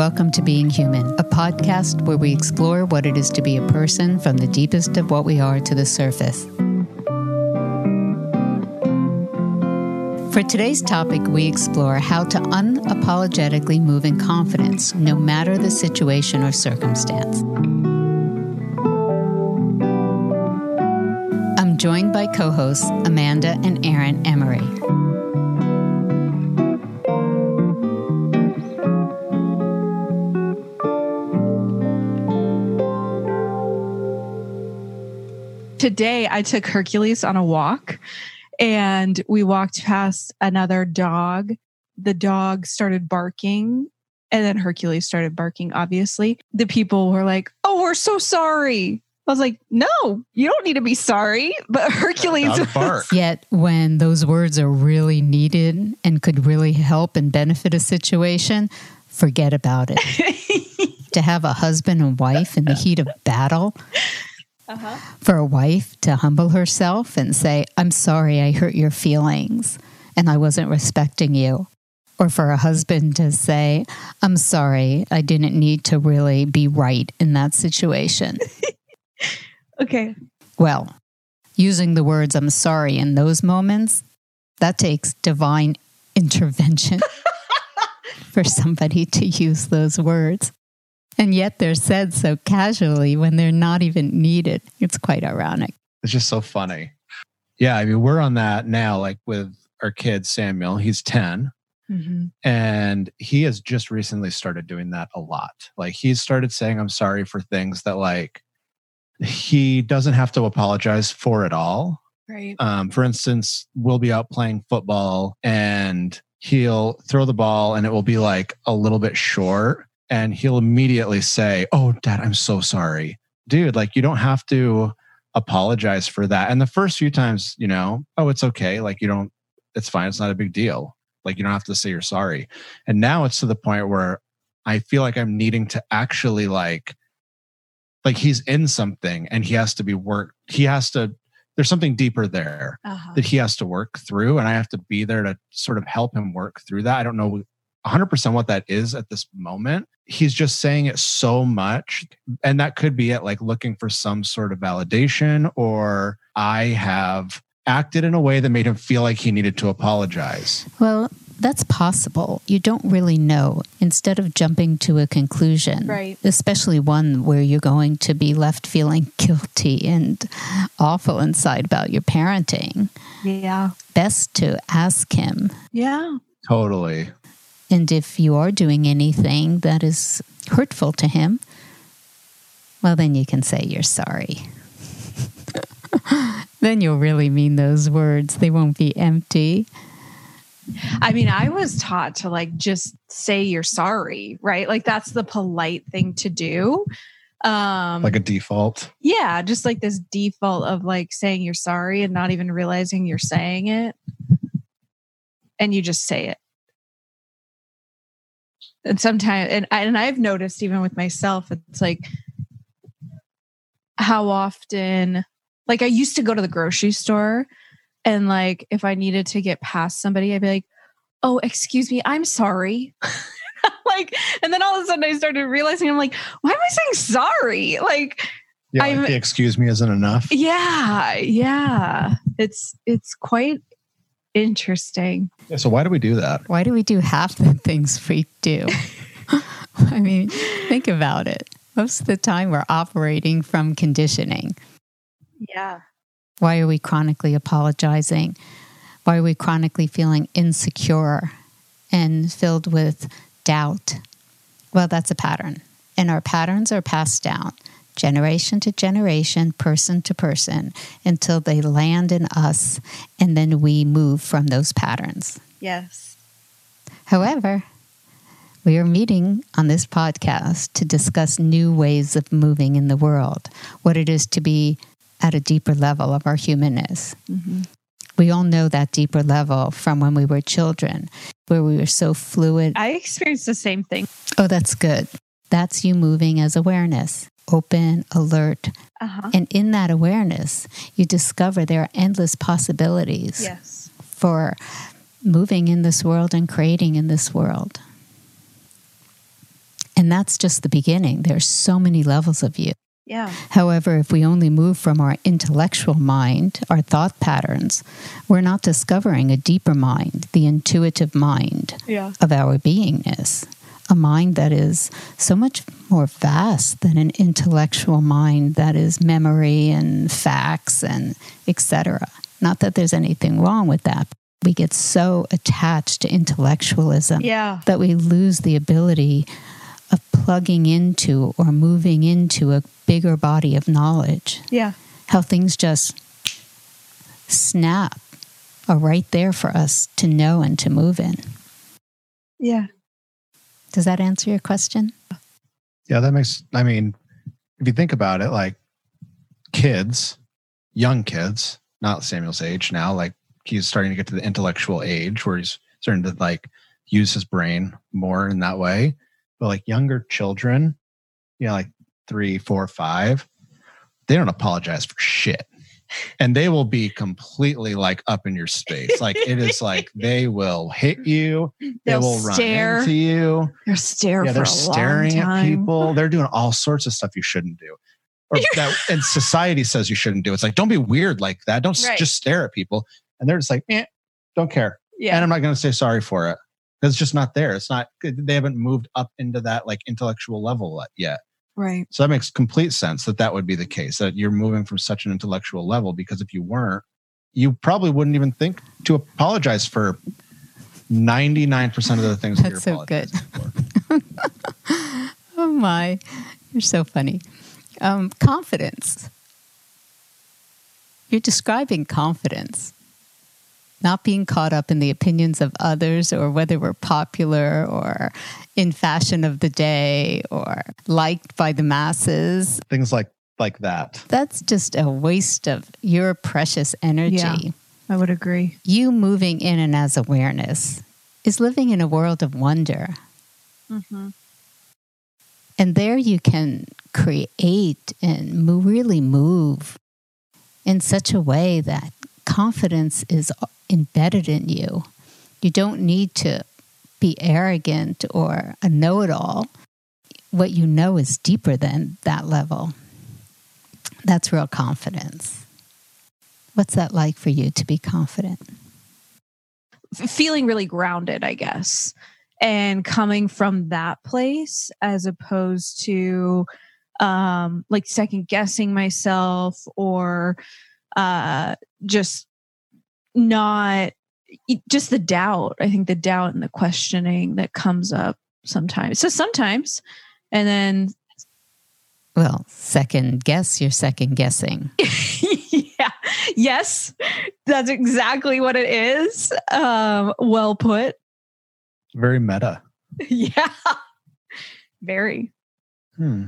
welcome to Being Human, a podcast where we explore what it is to be a person from the deepest of what we are to the surface. For today's topic, we explore how to unapologetically move in confidence, no matter the situation or circumstance. I'm joined by co hosts Amanda and Aaron Emery. Today, I took Hercules on a walk and we walked past another dog. The dog started barking and then Hercules started barking, obviously. The people were like, Oh, we're so sorry. I was like, No, you don't need to be sorry. But Hercules. bark. Yet, when those words are really needed and could really help and benefit a situation, forget about it. to have a husband and wife in the heat of battle, uh-huh. for a wife to humble herself and say, I'm sorry I hurt your feelings and I wasn't respecting you. Or for a husband to say, I'm sorry, I didn't need to really be right in that situation. Okay. Well, using the words I'm sorry in those moments, that takes divine intervention for somebody to use those words. And yet they're said so casually when they're not even needed. It's quite ironic. It's just so funny. Yeah, I mean, we're on that now, like with our kid Samuel. He's 10 Mm-hmm. and he has just recently started doing that a lot. Like he's started saying I'm sorry for things that like he doesn't have to apologize for at all. Right. Um, for instance, we'll be out playing football and he'll throw the ball and it will be like a little bit short and he'll immediately say, Oh, dad, I'm so sorry. Dude, like you don't have to apologize for that. And the first few times, you know, oh, it's okay. Like you don't, it's fine. It's not a big deal. Like you don't have to say you're sorry. And now it's to the point where I feel like I'm needing to actually like, like he's in something and he has to be worked. He has to, there's something deeper there Uh-huh. that he has to work through. And I have to be there to sort of help him work through that. I don't know 100% what that is at this moment. He's just saying it so much. And that could be it, like looking for some sort of validation, or I have acted in a way that made him feel like he needed to apologize. Well, that's possible. You don't really know. Instead of jumping to a conclusion, Right. especially one where you're going to be left feeling guilty and awful inside about your parenting, Yeah. best to ask him. Yeah. Totally. And if you are doing anything that is hurtful to him, well, then you can say you're sorry. then you'll really mean those words. They won't be empty. I mean, I was taught to like just say you're sorry, right? Like that's the polite thing to do. Um Like a default. yeah, just like this default of like saying you're sorry and not even realizing you're saying it. And you just say it. And sometimes and and I've noticed even with myself it's like how often like I used to go to the grocery store and like if I needed to get past somebody I'd be like, "Oh, excuse me, I'm sorry." like and then all of a sudden I started realizing I'm like, "Why am I saying sorry?" Like Yeah, like the excuse me isn't enough. yeah, yeah. It's it's quite interesting. Yeah, so why do we do that? Why do we do half the things we do? I mean, think about it. Most of the time, we're operating from conditioning. Yeah. Why are we chronically apologizing? Why are we chronically feeling insecure and filled with doubt? Well, that's a pattern. And our patterns are passed down generation to generation, person to person, until they land in us. And then we move from those patterns. Yes. However, we are meeting on this podcast to discuss new ways of moving in the world, what it is to be at a deeper level of our humanness. Mm-hmm. We all know that deeper level from when we were children, where we were so fluid. I experienced the same thing. Oh, that's good. That's you moving as awareness, open, alert. Uh-huh. And in that awareness, you discover there are endless possibilities Yes. for moving in this world and creating in this world. And that's just the beginning. There's so many levels of you. Yeah. However, if we only move from our intellectual mind, our thought patterns, we're not discovering a deeper mind, the intuitive mind Yeah. of our beingness, a mind that is so much more vast than an intellectual mind that is memory and facts and etc. Not that there's anything wrong with that. We get so attached to intellectualism Yeah. that we lose the ability of plugging into or moving into a bigger body of knowledge. Yeah. How things just snap are right there for us to know and to move in. Yeah. Does that answer your question? Yeah, that makes, I mean, if you think about it, like kids, young kids, not Samuel's age now, like he's starting to get to the intellectual age where he's starting to like use his brain more in that way. But like younger children, you know, like three, four, five, they don't apologize for shit. And they will be completely like up in your space. Like it is like they will hit you, they They'll will run stare. into you They'll stare yeah, they're staring at people. They're doing all sorts of stuff you shouldn't do. Or that and society says you shouldn't do. It's like, don't be weird like that. Don't Right. just stare at people. And they're just like, eh, don't care. Yeah. And I'm not going to say sorry for it. It's just not there. It's not, they haven't moved up into that like intellectual level yet. Right. So that makes complete sense that that would be the case, that you're moving from such an intellectual level because if you weren't, you probably wouldn't even think to apologize for 99% of the things that That's you're so good. Oh my, you're so funny. Um, confidence. You're describing confidence, not being caught up in the opinions of others or whether we're popular or in fashion of the day or liked by the masses. Things like like that. That's just a waste of your precious energy. Yeah. I would agree. You moving in and as awareness is living in a world of wonder. Mm-hmm. And there you can create and mo- really move in such a way that confidence is embedded in you. You don't need to be arrogant or a know it all. What you know is deeper than that level. That's real confidence. What's that like for you to be confident? feeling really grounded, I guess, and coming from that place as opposed to um, like second guessing myself or uh, just not just the doubt. I think the doubt and the questioning that comes up sometimes. So sometimes, and then Well, second guess, you're second guessing. yeah, yes, that's exactly what it is. Um, well put. Very meta. yeah. Very. Hmm.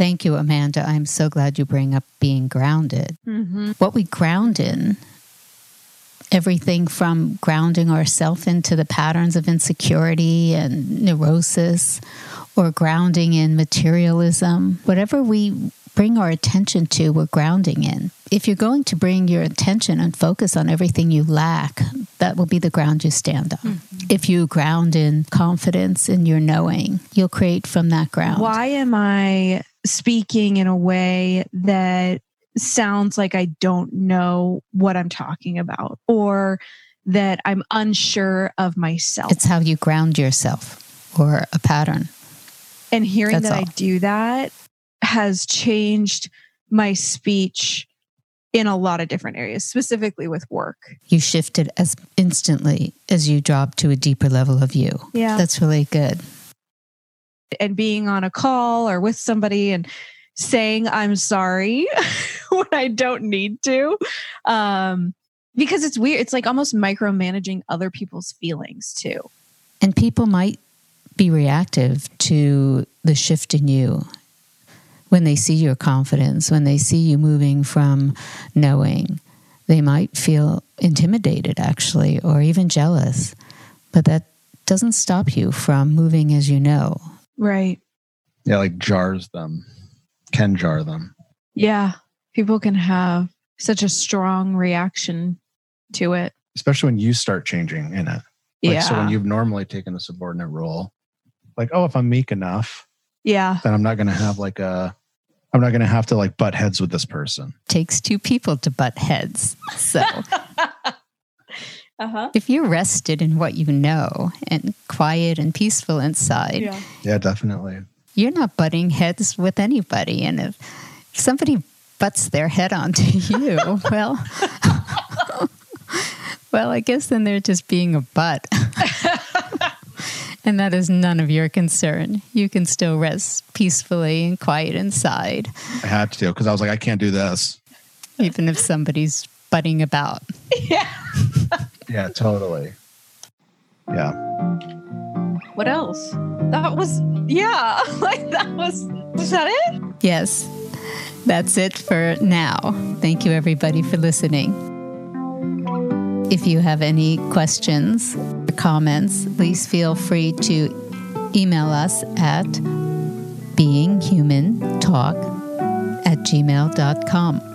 Thank you, Amanda. I'm so glad you bring up being grounded. Mm-hmm. What we ground in, everything from grounding ourselves into the patterns of insecurity and neurosis, or grounding in materialism, whatever we bring our attention to, we're grounding in. If you're going to bring your attention and focus on everything you lack, that will be the ground you stand on. If you ground in confidence in your knowing, you'll create from that ground. Why am I speaking in a way that sounds like I don't know what I'm talking about or that I'm unsure of myself? It's how you ground yourself or a pattern. and hearing that's that I do that has changed my speech in a lot of different areas, specifically with work. You shifted as instantly as you dropped to a deeper level of you. Yeah. That's really good. And being on a call or with somebody and saying I'm sorry when I don't need to. Um, because it's weird. It's like almost micromanaging other people's feelings too. And people might be reactive to the shift in you when they see your confidence, when they see you moving from knowing. They might feel intimidated, actually, or even jealous. But that doesn't stop you from moving as you know. Right. Yeah, like jars them, can jar them. Yeah. People can have such a strong reaction to it. especially when you start changing in it. Like, yeah. So when you've normally taken a subordinate role like, oh, if I'm meek enough, Yeah. then I'm not going to have like a, I'm not going to have to like butt heads with this person. Takes two people to butt heads. So Uh-huh. if you're rested in what you know and quiet and peaceful inside, Yeah. Yeah, definitely. you're not butting heads with anybody. And if somebody butts their head onto you, well, well, I guess then they're just being a butt. and that is none of your concern. You can still rest peacefully and quiet inside, I had to because I was like, I can't do this. even if somebody's butting about. Yeah. Yeah, totally. Yeah. What else? That was yeah. Like that was was that it? Yes, that's it for now. Thank you, everybody, for listening. If you have any questions or comments, please feel free to email us at beinghumantalk at gmail.com.